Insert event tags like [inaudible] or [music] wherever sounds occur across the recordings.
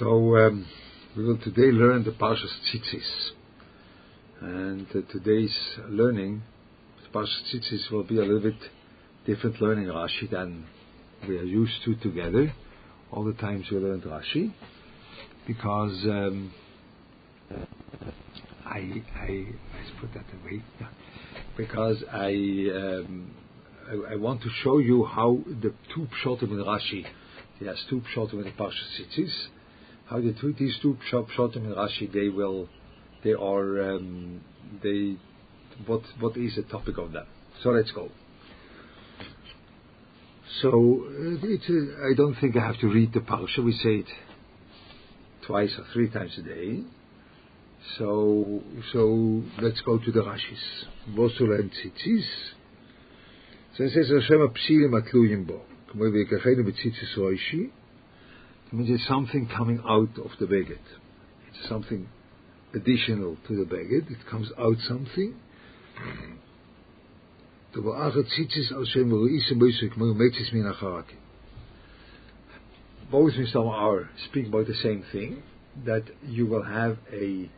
So um, we will today learn the Parshas Tzitzis, and uh, today's learning, the Parshas Tzitzis, will be a little bit different learning Rashi than we are used to together. All the times we learned Rashi, because um, I, I let's put that away. [laughs] Because I, um, I, I want to show you how the two pshotim in Rashi, yes, two pshotim in the Parshas Tzitzis how the two, these two pshatim in Rashi they will they are um, they what what is the topic of them? So let's go. So uh, it's a, I don't think I have to read the parsha. We say it twice or three times a day. So so let's go to the Rashis. Vosul and tzitzis. So it says Hashem apsilim atluyim bo. כמו ויקחנו בציציס רוישי, it means it's something coming out of the beged. It's something additional to the beged. It comes out something. Both Mishnah are speak about the same thing, that you will have a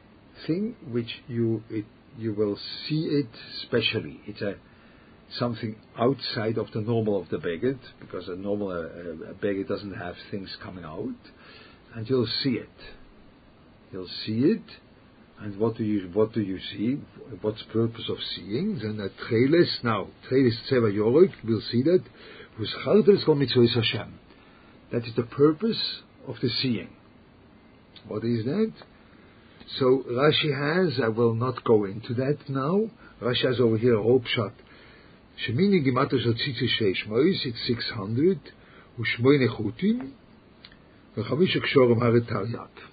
thing which you it, you will see it specially. It's a something outside of the normal of the beged, because a normal uh, beged doesn't have things coming out, and you'll see it. You'll see it, and what do you what do you see? What's the purpose of seeing? Then a treles now treles tseva yorek. We'll see that. Hashem. That is the purpose of the seeing. What is that? So Rashi has. I will not go into that now. Rashi has over here a hope shot שמיני גימטר של ציצי שש מויס, it's 600, ושמונה חוטים, וחמישה קשורם הרי תרי"ג.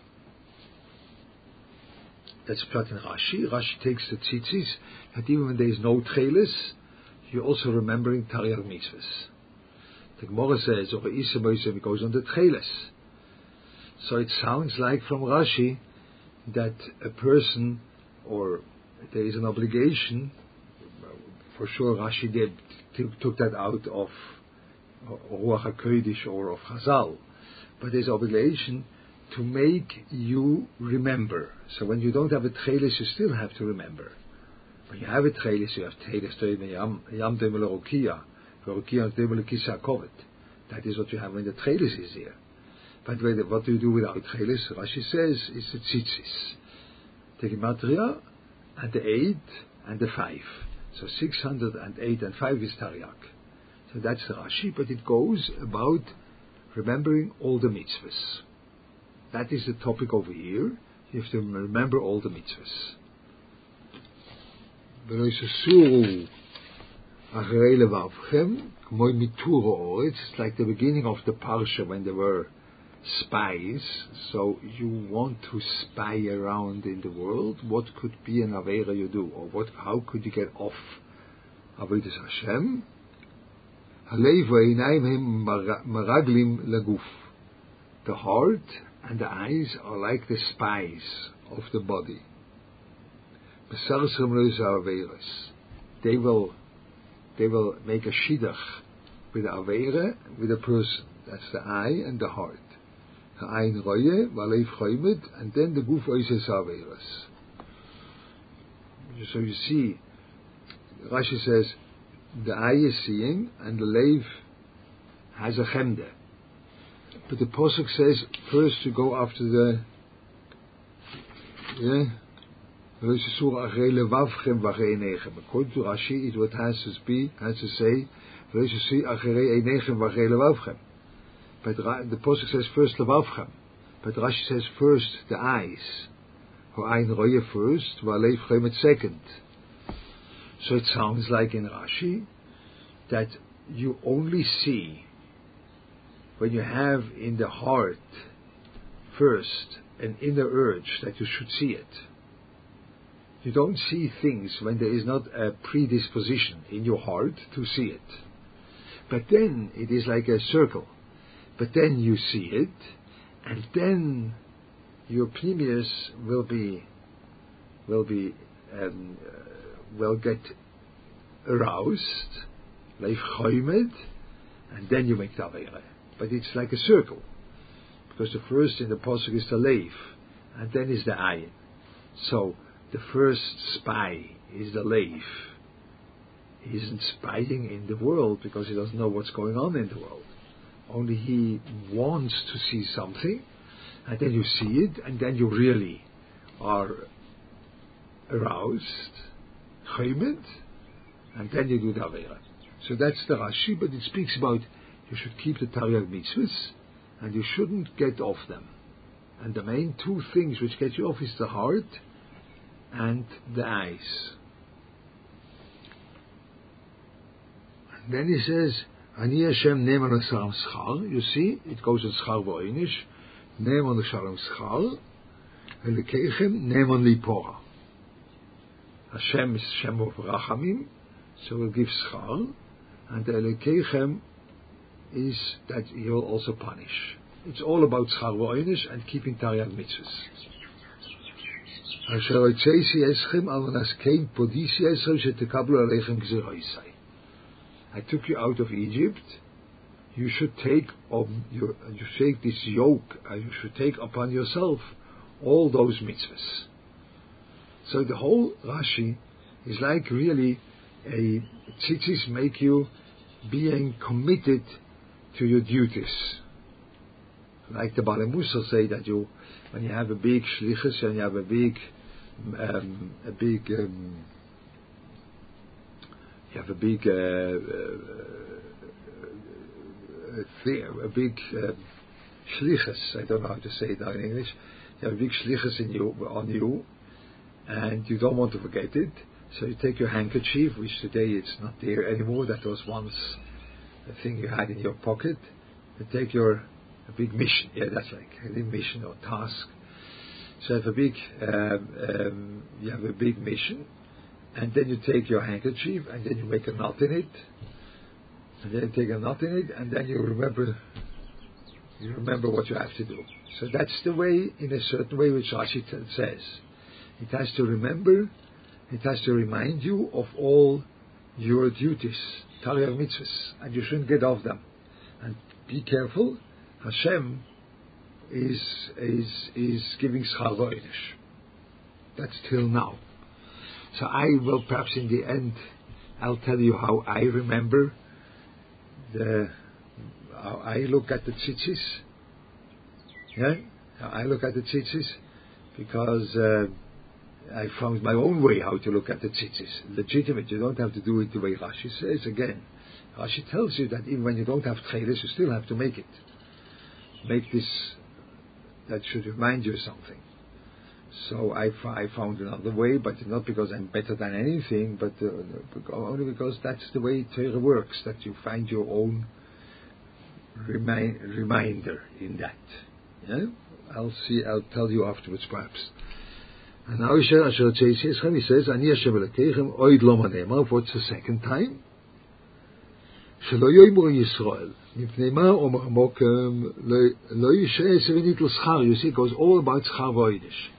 That's Prat in Rashi. Rashi takes the tzitzis, that even when there is no tchelis, you're also remembering Taryag mitzvahs. The Gemara says, or Isa Moisem goes on the tchelis. So it sounds like from Rashi that a person, or there is an obligation for sure Rashi did took, that out of Ruach HaKodesh or of Chazal. But there's obligation to make you remember. So when you don't have a tchelis, you still have to remember. When you have a tchelis, you have tchelis toim yam yam kovet. That is what you have when the tchelis is there. But what do you do without tchelis? Rashi says is the tzitzis. The gematria and the eight and the five. So 608 and 5 is Taryag. So that's Rashi, but it goes about remembering all the mitzvahs. That is the topic over here. You have to remember all the mitzvahs. It's like the beginning of the parsha when there were spies, so you want to spy around in the world, what could be an Avera you do, or what, how could you get off Avodas Hashem? The heart and the eyes are like the spies of the body. They will, they will make a shidduch with the Avera, with a person. That's the eye and the heart. Ein Roye, Valev Choymet, and then the Guf Oises Averas. So you see, Rashi says, the eye is seeing, and the Lev has a chemde. But the Posuk says, first to go after the, yeah, According to Rashi, it what has to be, has to say, but the Pasuk says first Levavchem. But Rashi says first the eyes. Ein Roye first, Valev Chemet second. So it sounds like in Rashi that you only see when you have in the heart first an inner urge that you should see it. You don't see things when there is not a predisposition in your heart to see it. But then it is like a circle but then you see it, and then your pneumius will be will be um, uh, will get aroused, leif and then you make tavere. But it's like a circle, because the first in the pasuk is the leif, and then is the ayin. So the first spy is the leif. He isn't spying in the world because he doesn't know what's going on in the world. Only he wants to see something, and then you see it, and then you really are aroused, chaymed, and then you do the Avera. So that's the Rashi, but it speaks about you should keep the Taryag mitzvahs, and you shouldn't get off them. And the main two things which get you off is the heart and the eyes. And then he says, Ani Hashem the Shalom Schar. You see, it goes on Schar Voinish. Neman Shalom Schar. on the Lipora. Hashem is Shem of Rachamim, so we'll give Schar. And Elikechem is that you'll also punish. It's all about Schar Voinish and keeping Taryag Mitzvahs. אשר יוצאי סייסכם על מנסקי פודיסייסכם שתקבלו עליכם גזירו ישראל. I took you out of Egypt, you should take on your, you take this yoke, and you should take upon yourself all those mitzvahs. So the whole Rashi is like really a tzitzis make you being committed to your duties. Like the Balamusa say that you, when you have a big shlichus and you have a big, um, a big um, you have a big uh, uh, thing, a big uh, shlichus. I don't know how to say it in English. You have a big shlichus in you on you, and you don't want to forget it. So you take your handkerchief, which today it's not there anymore. That was once a thing you had in your pocket. You take your a big mission. Yeah, that's like a big mission or task. So you have a big, um, um, you have a big mission, and then you take your handkerchief and then you make a knot in it, and then you take a knot in it, and then you remember, you remember what you have to do. So that's the way, in a certain way, which Rashi says. It has to remember, it has to remind you of all your duties, Taryag mitzvahs, and you shouldn't get off them. And be careful, Hashem is is is giving schar That's till now. So I will perhaps in the end, I'll tell you how I remember the, how I look at the tzitzis. Yeah? How I look at the tzitzis because uh, I found my own way how to look at the tzitzis. Legitimate, you don't have to do it the way Rashi says again. Rashi tells you that even when you don't have tchelis, you still have to make it. Make this, that should remind you something. So I, I found another way, but not because I'm better than anything, but uh, only because that's the way Torah works, that you find your own remi- reminder in that. Yeah? I'll see, I'll tell you afterwards perhaps. And now he says, Ani Hashem Elokechem oid lo manema, what's the second time? שלא יאמרו ישראל, מפני מה אומר המוקם, לא ישעה עשר לשכר, you see, it goes all about schar voidish.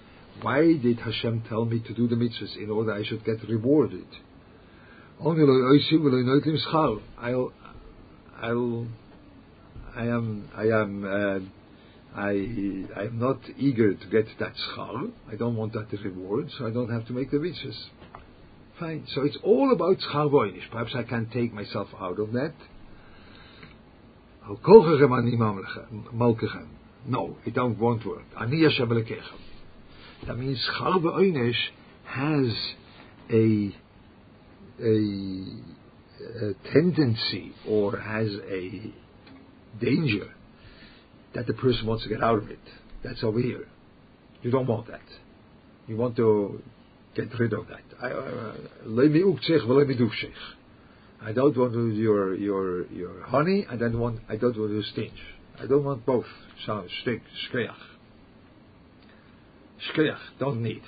Why did Hashem tell me to do the mitzvahs in order I should get rewarded? I'll, I'll, I am, I am, uh, I, am not eager to get that schar. I don't want that reward, so I don't have to make the mitzvahs. Fine. So it's all about schar voinish. Perhaps I can take myself out of that. No, it don't want work. Ani Hashem that means Chal Oynesh has a, a, a tendency or has a danger that the person wants to get out of it. That's over here. You don't want that. You want to get rid of that. I uh, don't want your your your honey. I don't want. I don't want to stinge. I don't want both. So stink, skreach. Shkriach, don't need.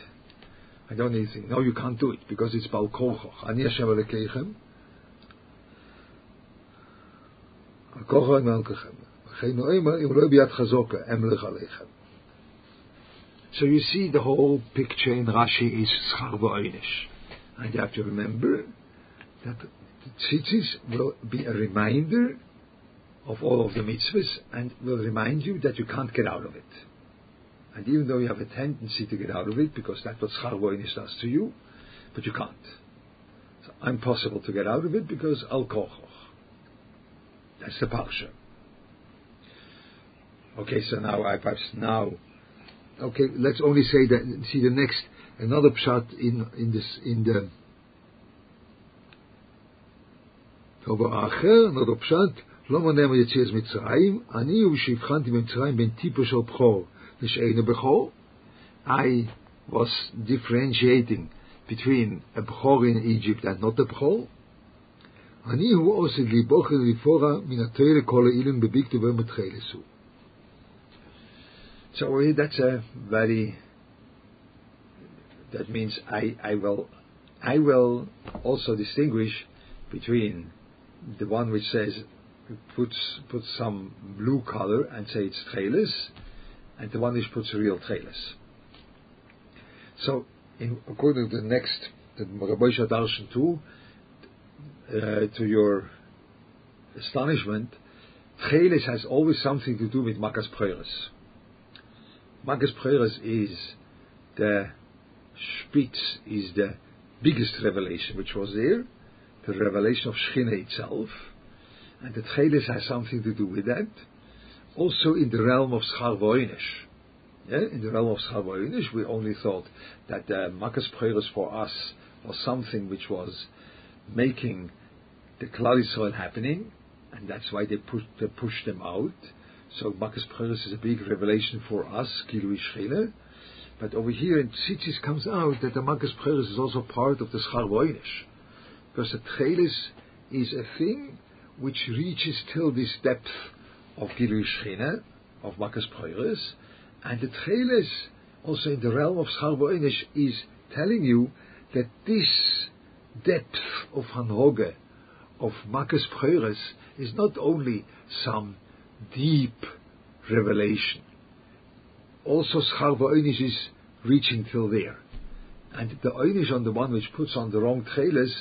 I don't need anything. No, you can't do it because it's Bal Kochoch. Ani Hashem Elekechem. Kochoch and Melkechem. So you see the whole picture in Rashi is Schar V'Oinish. And you have to remember that the tzitzis will be a reminder of all of the mitzvahs and will remind you that you can't get out of it. And even though you have a tendency to get out of it, because that's what Schar does to you, but you can't. So impossible to get out of it because Al Kochoch. That's the Parsha. Okay, so now I perhaps now. Okay, let's only say that. See the next another pshat in in this in the. דבר אחר, another פשט, לא מונע מיציאת מצרים, אני הוא שהבחנתי במצרים בין טיפו של בכור Nishainu Bechol. I was differentiating between a Bechor in Egypt and not a Bechor. אני הוא עושה לי בוחר לפורה מן התוירה כל העילון בביקטו במתחילסו. So that's a very, that means I, I will, I will also distinguish between the one which says, puts, puts some blue color and say it's tchelis, and the one a real tchelis. So, in, according to the next, the Rabbi Darshan 2, uh, to your astonishment, Tchelis has always something to do with Makas Preres. Magas Preres is the Spitz, is the biggest revelation which was there, the revelation of Shechina itself, and the Tchelis has something to do with that. Also in the realm of Schar yeah, in the realm of Schar we only thought that uh, the Makas Preres for us was something which was making the Klal Yisrael happening, and that's why they, they pushed them out. So Makas Preres is a big revelation for us, Kilui Shchile. But over here in Tzitzis comes out that the Makas Preres is also part of the Schar Because the Tchelis is a thing which reaches till this depth of Shchine, of Makas Preres. And the Tchelis, also in the realm of Schar is telling you that this depth of Hanhoge, of Makas Preres, is not only some deep revelation. Also, Schar is reaching till there. And the Einish on the one which puts on the wrong tchelis,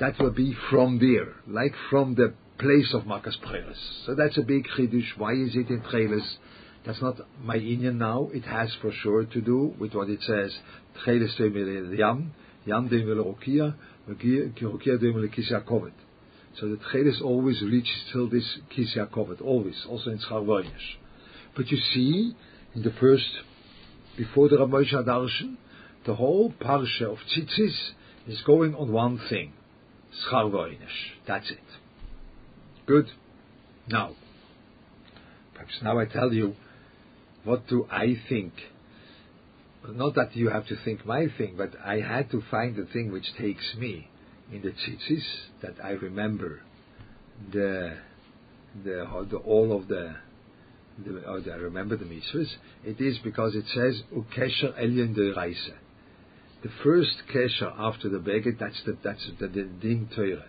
that will be from there, like from the place of Makas Preres. So that's a big chidush. Why is it in tchelis? That's not my Indian now. It has for sure to do with what it says. Trailers yam, yam de rokia, rokia de kovet. So the Tchelis always reaches till this Kisya covered, always, also in Schar But you see, in the first, before the Ramosh Darshan, the whole parsha of Tzitzis is going on one thing, Schar That's it. Good. Now, perhaps now I tell you, what do I think? Not that you have to think my thing, but I had to find the thing which takes me in the tzitzis that I remember the the, the all of the, the I remember the mitzvahs. It is because it says ukesher elyon de reise. The first kesher after the beged, that's the that's the, the din Torah.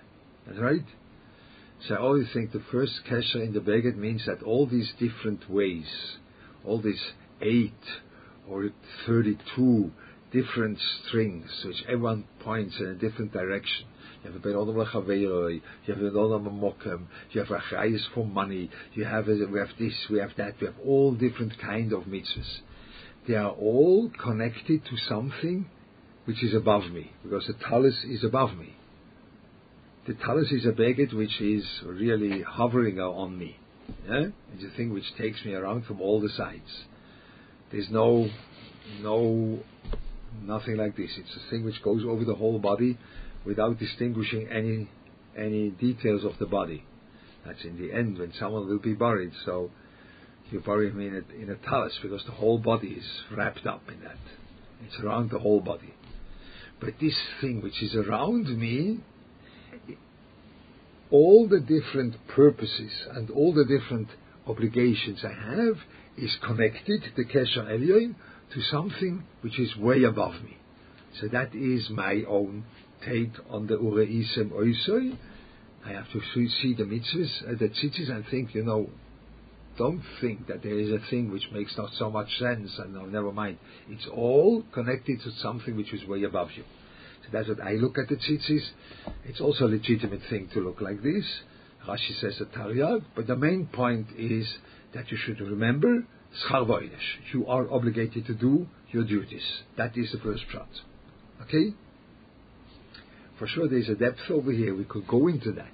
Right. So I always think the first kesher in the beged means that all these different ways, all these eight or thirty-two different strings, which everyone points in a different direction. You have a Berodom Lechaveiroi, you have a Berodom Mokem, you have Achayis for money, you have, a, we have this, we have that, we have all different kind of mitzvahs. They are all connected to something which is above me, because the talus is above me. The talus is a beged which is really hovering on me. Yeah? It's a thing which takes me around from all the sides. There's no, no Nothing like this. It's a thing which goes over the whole body without distinguishing any any details of the body. That's in the end when someone will be buried. So you bury him in a, in a talus because the whole body is wrapped up in that. It's around the whole body. But this thing which is around me, all the different purposes and all the different obligations I have is connected, the Kesher Elyon, to something which is way above me. So that is my own take on the Ureisem Oisoi. I have to see the mitzvahs, uh, the tzitzis, and think, you know, don't think that there is a thing which makes not so much sense, and no, never mind. It's all connected to something which is way above you. So that's what I look at the tzitzis. It's also a legitimate thing to look like this. Rashi says a Taryag, but the main point is that you should remember Schar You are obligated to do your duties. That is the first shot. Okay? For sure, there's a depth over here. We could go into that.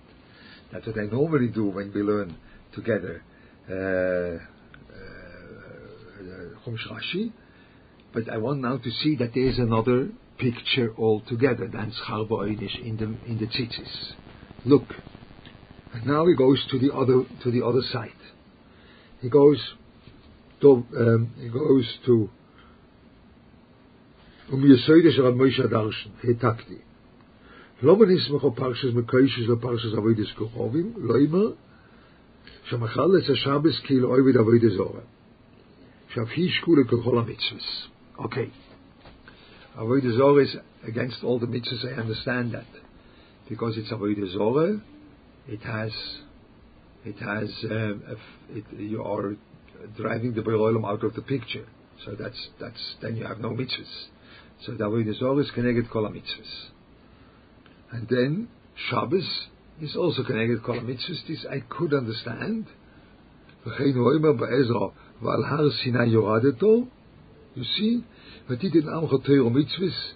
That's what I normally do when we learn together uh, uh, Rashi. But I want now to see that there is another picture altogether than Schar in the in the tzitzis. Look, and now he goes to the other to the other side. He goes to um, he goes to um Yesoides Rav Moshe Darshan, Hetakti. לא מנסמך פרשס מקוישס ופרשס אבוידס כוכבים, לא אימר, שמחל את השבס כאילו אויבד אבוידס זורה. שאף היא שקולה ככל המצווס. Okay. Avodah Zorah is against all the mitzvahs, I understand that. Because it's Avodah Zorah, it has, it has, um, it, you are driving the Beroilam out of the picture. So that's, that's, then you have no mitzvahs. So the Avodah Zorah is connected kol mitzvahs. And then Shabbos is also connected kol mitzvahs. This I could understand. You see, ותיתן עמך תוירו מצווס,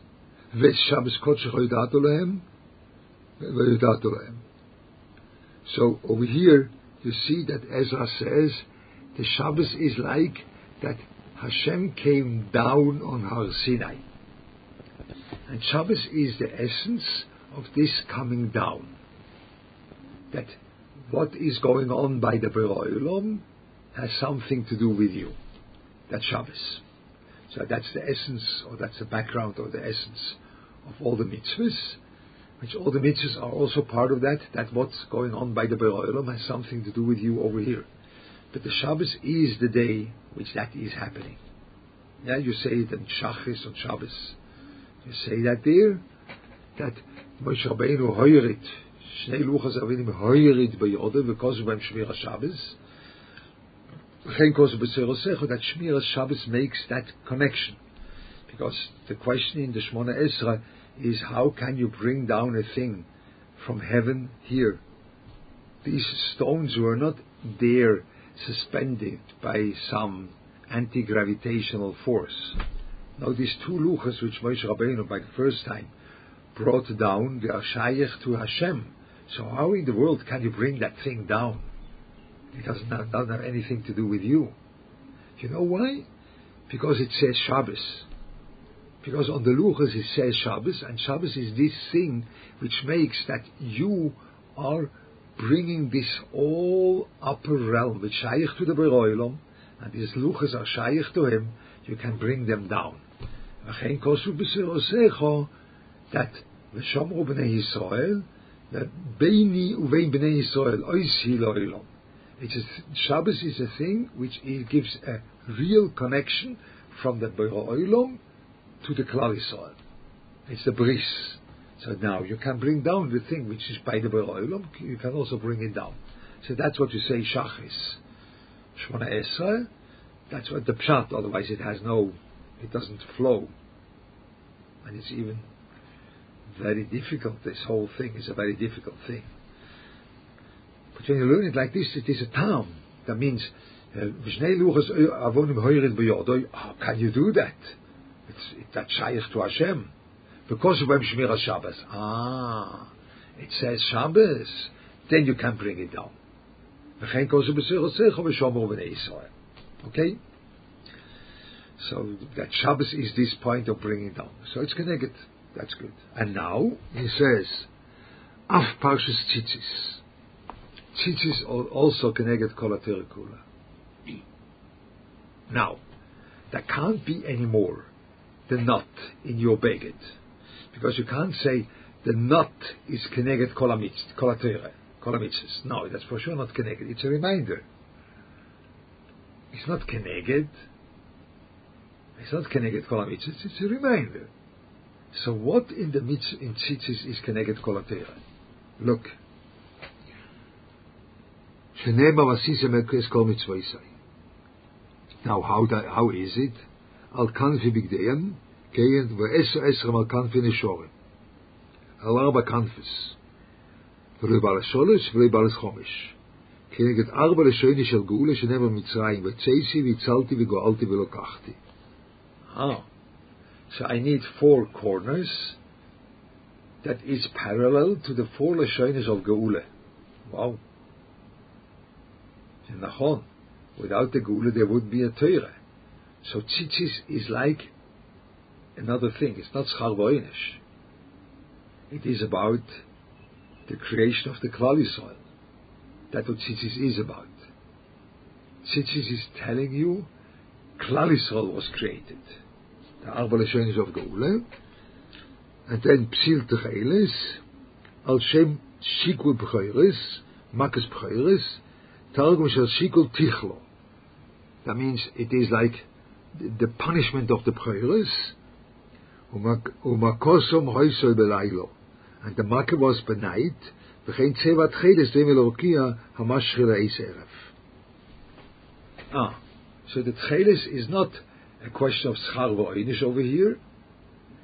ושבס קודשך יודעתו להם, ויודעתו להם. So over here, you see that Ezra says, the Shabbos is like that Hashem came down on Har Sinai. And Shabbos is the essence of this coming down. That what is going on by the Beroilom has something to do with you. That's Shabbos. So that's the essence, or that's the background, or the essence of all the mitzvahs, which all the mitzvahs are also part of that. That what's going on by the Beroilam has something to do with you over here. But the Shabbos is the day which that is happening. Yeah, you say it in Shachris on Shabbos. You say that there, that Moshe Rabbeinu hoyerit, Shnei Luchas Avinim hoyerit beyode, because of Shmir Shabbos, that Shmiras Shabbos makes that connection. Because the question in the Shmona Esra is how can you bring down a thing from heaven here? These stones were not there suspended by some anti-gravitational force. Now these two luchas which Moshe Rabbeinu by the first time brought down, they are shaykh to Hashem. So how in the world can you bring that thing down? It doesn't have, doesn't have anything to do with you. You know why? Because it says Shabbos. Because on the Luchas it says Shabbos, and Shabbos is this thing which makes that you are bringing this all upper realm, which shaykh to the Beroilom, and these Luchas are shaykh to him, you can bring them down. that ושומרו בני ישראל, וביני ובין בני ישראל, אויסי לעולם. it is Shabbos is a thing which it gives a real connection from the Beiro Oilom to the Klal. It's the bris. So now you can bring down the thing which is by the Beiro Oilom, you can also bring it down. So that's what you say Shachris. Shmona Esra, that's what the Pshat, otherwise it has no, it doesn't flow. And it's even very difficult. This whole thing is a very difficult thing. When you learn it like this, it is a town. That means, uh, how can you do that? It's it, that's shaykh to Hashem. Because of Shmir Shabbos. Ah, it says Shabbos. Then you can bring it down. Okay? So that Shabbos is this point of bringing down. So it's connected. That's good. And now he says, Af Parshas Tzitzis. Tzitzis also connected kolater kula. Now, there can't be any more the nut in your beged, because you can't say the nut is connected kolatere, kolamitzis. No, that's for sure not connected. It's a reminder. It's not connected. It's not connected kolamitzis. It's a reminder. So what in the mitzvah in tzitzis is connected kolatere? Look. Now, how, that, how is it? Al kan fi bigdeyan, keyen ve esra esra mal kan fi neshorim. Al arba kanfis. V'lo bar sholish, v'lo bar chomish. Keneget arba leshoni shel geule shenema mitzrayim, v'tzeisi v'tzalti v'goalti v'lokachti. Ah, So I need four corners that is parallel to the four leshonis of Geule. Wow. Nachon. Without the Geula there would be a Torah. So tzitzis is like another thing. It's not schar It is about the creation of the Klal Yisrael. That's what tzitzis is about. Tzitzis is telling you Klal Yisrael was created. The Arba Lashonis of Geula. And then Psil Techeles, Al Shem B'chayres, Makas Targum shel shikul tichlo. That means it is like the punishment of the prayers. Umakosom hoysol belaylo. And the market was by. V'chein tzevat chedes demelokia hamash chileis erev. Ah, so the Tchelis is not a question of schar v'oinish over here.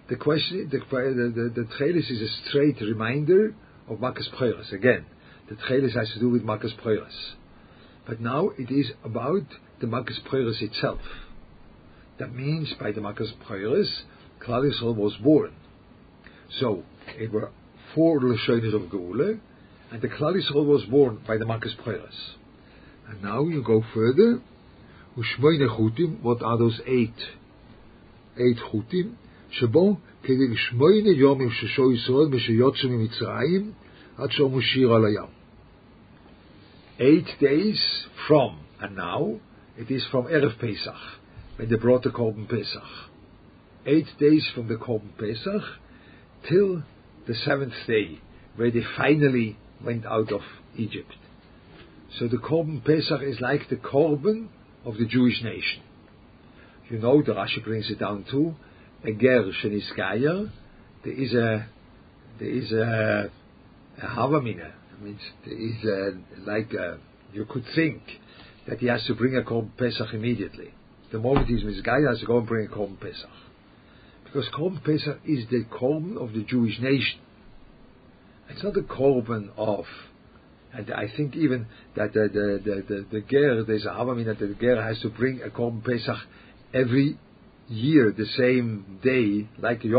The question, the, the, the, the is a straight reminder of Marcus Preuris. Again, the Tchelis has to do with Marcus Preuris. But now it is about the Makas Pchoiras itself. That means by the Makas Pchoiras, Klal Yisrael was born. So, it were four Lashonis of Geula, and the Klal Yisrael was born by the Makas Pchoiras. And now you go further, Ushmoine Chutim, what are those eight? Eight Chutim, שבו כדי שמונה יומים ששו ישראל משיוצא ממצרים עד שאומרו שיר על הים. Eight days from, and now it is from Erev Pesach, when they brought the Korban Pesach. Eight days from the Korban Pesach till the seventh day, where they finally went out of Egypt. So the Korban Pesach is like the Korban of the Jewish nation. You know, the Rashi brings it down to a ger sheniskaya, there is a there is a, a havamina. I mean, there is a, uh, like a, you could think that he has to bring a korban pesach immediately. The moment he's miskaya, he has to go and bring a korban pesach, because korban pesach is the korban of the Jewish nation. It's not the korban of and I think even that the the the the, the ger there's a havamina that the ger has to bring a korban pesach every year the same day like the.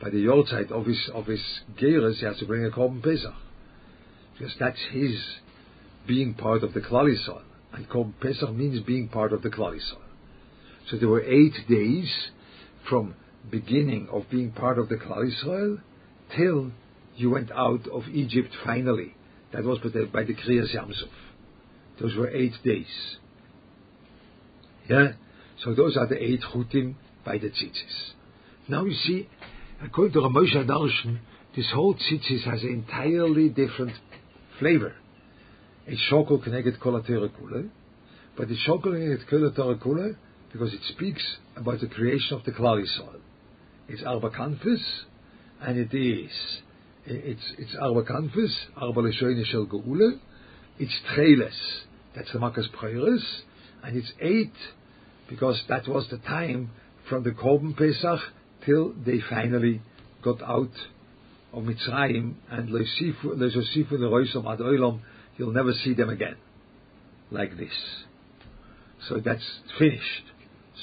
By the Yortzeit of his of his Geras, he has to bring a Korban Pesach because that's his being part of the Klal Yisrael. And Pesach means being part of the Klal Yisrael. So there were eight days from beginning of being part of the Klal Yisrael till you went out of Egypt finally. That was by the, by the Kriyas Yamsuf. Those were eight days. Yeah? So those are the eight chutim by the tzitzis. Now you see, according to Ramosha Darshan, this whole tzitzis has an entirely different flavor. It's shokol connected kolatere kule, but it's shokol connected kolatere kule because it speaks about the creation of the Klal Yisrael. It's arba kanfis, and it is it's it's arba kanfis, arba leshoyne shel geule. It's tcheles, that's the makas prayers, and it's eight because that was the time from the Korban Pesach till they finally got out of Mitzrayim and Le'zosifu Le'roisom Ad Oilam, you'll never see them again, like this. So that's finished.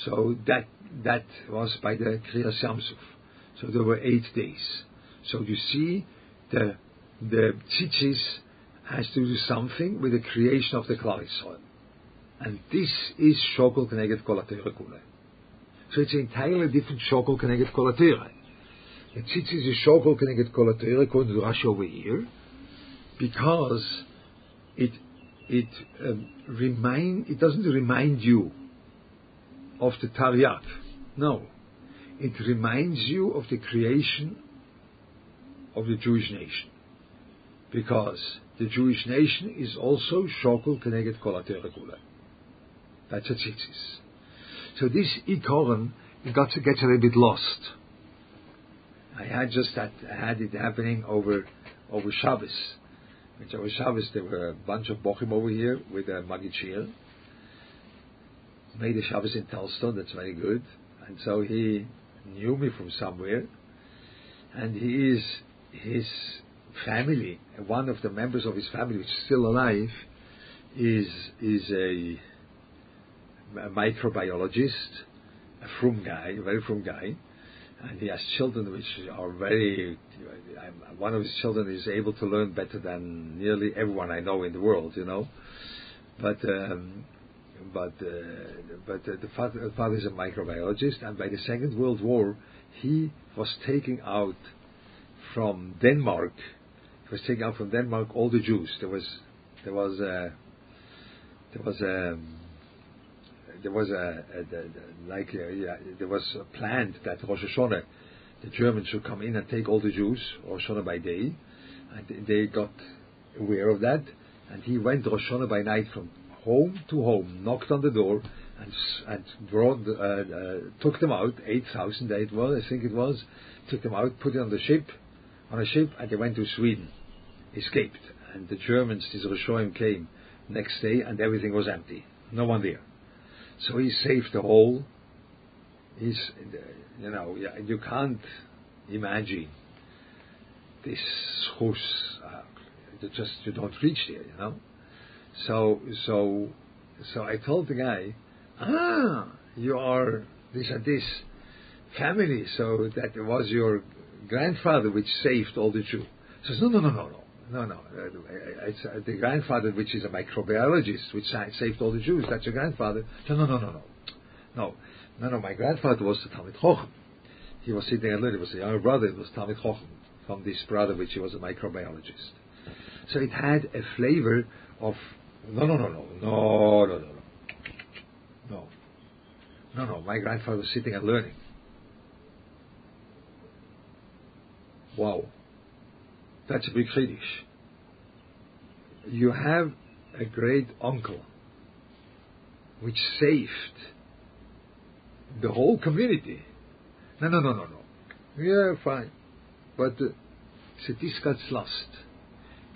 So that that was by the Kriyas Yamsuf. So there were eight days. So you see, the the tzitzis has to do something with the creation of the Klal Yisrael. And this is Shokol Keneged Kule. So it's entirely different Shokol Keneged Kolatera. The Tzitzis is Shokol Keneged Kolatera according to Rashi over here, because it it um, remind it doesn't remind you of the Taryag. No, it reminds you of the creation of the Jewish nation, because the Jewish nation is also Shokol Keneged Kolatera Kule. That's a tzitzis. So this ikoron got to get a little bit lost. I had just that had it happening over over Shabbos. Which over Shabbos there were a bunch of bochim over here with a Maggid Shiur. Made a Shabbos in Telz-Stone, that's very good. And so he knew me from somewhere. And he is his family, one of the members of his family which is still alive, is is a, a microbiologist, a frum guy, a very frum guy, and he has children which are very. One of his children is able to learn better than nearly everyone I know in the world, you know. But um, but uh, but uh, the, father, the father is a microbiologist, and by the Second World War, he was taking out from Denmark. He was taking out from Denmark all the Jews. There was there was uh, there was a um, there was a, a, a like a, uh, yeah, there was a planned that Rosh Hashanah the Germans should come in and take all the Jews Rosh Hashanah by day, and they got aware of that, and he went Rosh Hashanah by night from home to home, knocked on the door, and and brought uh, uh, took them out, eight thousand was, I think it was, took them out, put it on the ship, on a ship, and they went to Sweden, escaped, and the Germans, these Rishonim came next day, and everything was empty, no one there. So he saved the whole. He's, you know, you can't imagine this horse. Uh, just you don't reach there, you know. So so so I told the guy, ah, you are this and this family, so that was your grandfather which saved all the Jews. He says, no, no, no, no, no. No, no. Uh, it's uh, the grandfather, which is a microbiologist, which saved all the Jews. That's your grandfather. No, no, no, no, no. No, no, no. My grandfather was the Talmid Chochem. He was sitting learning. It was a younger brother. It was Talmid Chochem from this brother, which he was a microbiologist. So it had a flavor of no, no, no, no, no, no, no, no, no, no. My grandfather was sitting and learning. Wow. That's a big Chiddush. You have a great uncle which saved the whole community. No, no, no, no, no. Yeah, fine. But uh, this gets lost.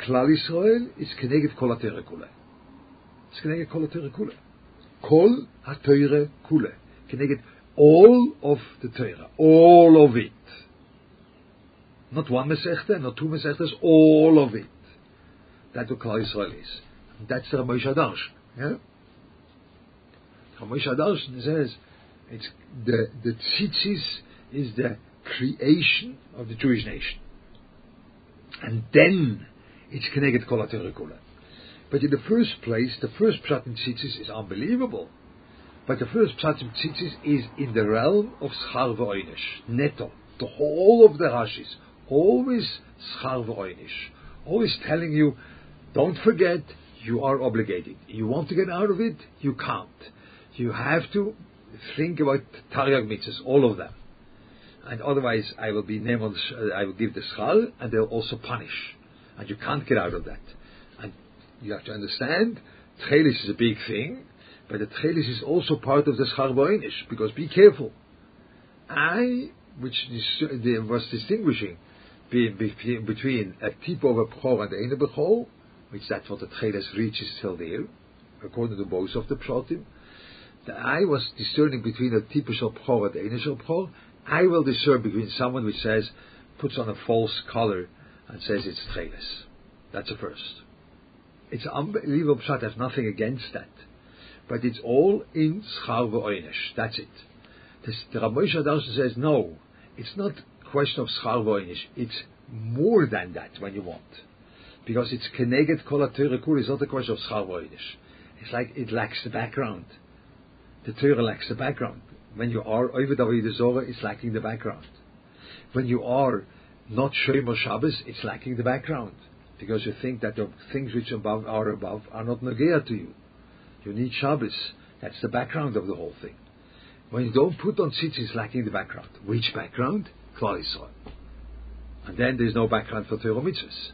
Klal Israel is connected kol kule. It's connected kol kule. Kol ha-teire kule. Connected all of the Torah, all of it. Not one Masechta, not two Masechtas, all of it. That's what Klal Yisrael is. That's the Moshe Adarsh. Yeah? Moshe Adarsh says it's the the tzitzis is the creation of the Jewish nation, and then it's connected kol kula. But in the first place, the first pshat in tzitzis is unbelievable. But the first in tzitzis is in the realm of schar neto. The whole of the Rashis, always schar v'oinish, always telling you, don't forget, you are obligated. You want to get out of it, you can't. You have to think about Taryag mitzvahs, all of them. And otherwise, I will be named uh, I will give the schal, and they'll also punish. And you can't get out of that. And you have to understand, Tchelis is a big thing, but the Tchelis is also part of the schar v'oinish, because be careful. I, which uh, was distinguishing between a tip of a bchor and a bechor, which that's what the Tcheles reaches till there, according to both of the pshatim. The I was discerning between a typical bchor and a initial bchor. I will discern between someone which says, puts on a false color and says it's Tcheles. That's a first. It's unbelievable pshat. There's nothing against that. But it's all in schar. That's it. The Rabbi Moshe says, no, it's not question of schar. It's more than that when you want. Because it's keneged kol is not a question of schar. It's like it lacks the background. The Torah lacks the background. When you are over the Zorah, it's lacking the background. When you are not Shomer Shabbos, it's lacking the background. Because you think that the things which above are above are not Nagea to you. You need Shabbos. That's the background of the whole thing. When you don't put on tzitzis, it's lacking the background. Which background? Klal Yisrael. And then there's no background for Torah mitzvahs.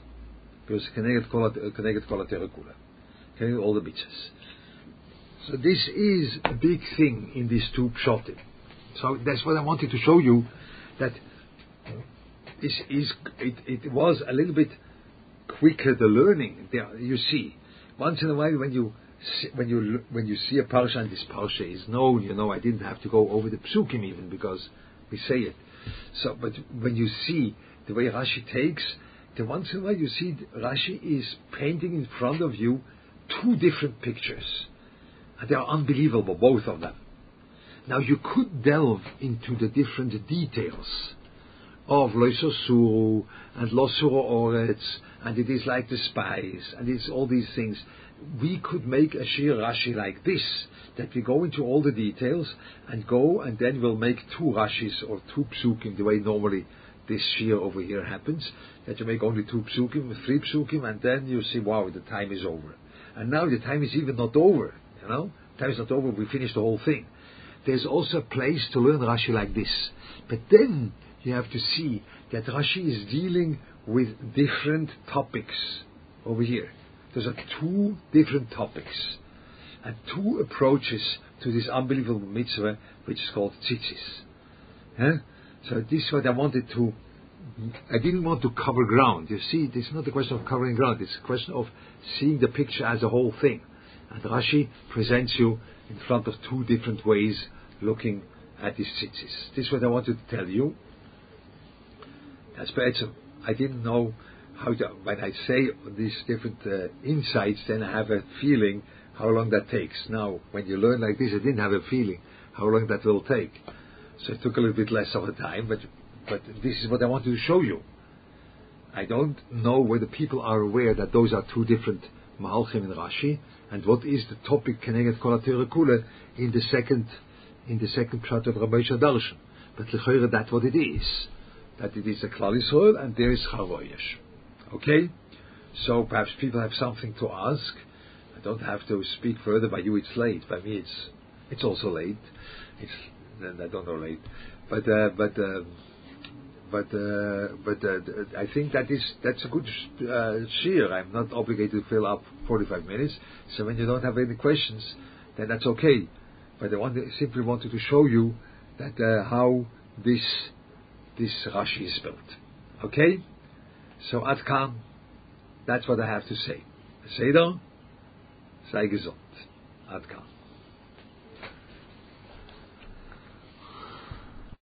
Because connected kol Torah kula. All the mitzvahs. So this is a big thing in these two pshatim. So that's what I wanted to show you, that this is, it, it was a little bit quicker the learning. There, you see, once in a while when you when you when you see a parsha and this parsha is known, you know, I didn't have to go over the psukim even because we say it. So, but when you see the way Rashi takes, the once in a while you see Rashi is painting in front of you two different pictures. And they are unbelievable, both of them. Now you could delve into the different details of Loisosuru and Losuru Oretz, and it is like the spies, and it's all these things. We could make a Shiur Rashi like this, that we go into all the details and go, and then we'll make two Rashis or two Psukim, the way normally this Shiur over here happens, that you make only two Psukim, three Psukim, and then you see, wow, the time is over. And now the time is even not over, you know? Time is not over, we finished the whole thing. There's also a place to learn Rashi like this. But then you have to see that Rashi is dealing with different topics over here. Those are two different topics and two approaches to this unbelievable mitzvah, which is called tzitzis. So this is what I wanted to. I didn't want to cover ground. You see, it's not a question of covering ground. It's a question of seeing the picture as a whole thing. And Rashi presents you in front of two different ways looking at these tzitzis. This is what I wanted to tell you. That's better. I didn't know how to, when I say these different uh, insights, then I have a feeling how long that takes. Now, when you learn like this, I didn't have a feeling how long that will take. So it took a little bit less of a time, but, but this is what I wanted to show you. I don't know whether people are aware that those are two different Mahalchim in Rashi, and what is the topic Keneget Kol Kule in the second in the second pshat of Rabbi Darshan. But Lechoyre, that's what it is. That it is a Klal Yisrael and there is Chavoyesh. Okay? So perhaps people have something to ask. I don't have to speak further. By you, it's late. By me, it's it's also late. It's I don't know late, but uh, but. Uh, but uh, but uh, I think that is that's a good uh. I'm not obligated to fill up 45 minutes. So when you don't have any questions, then that's okay. But I want, simply wanted to show you that uh, how this this Rashi is built. Okay? So Adkan, that's what I have to say. Seder, sei gesund. Adkan.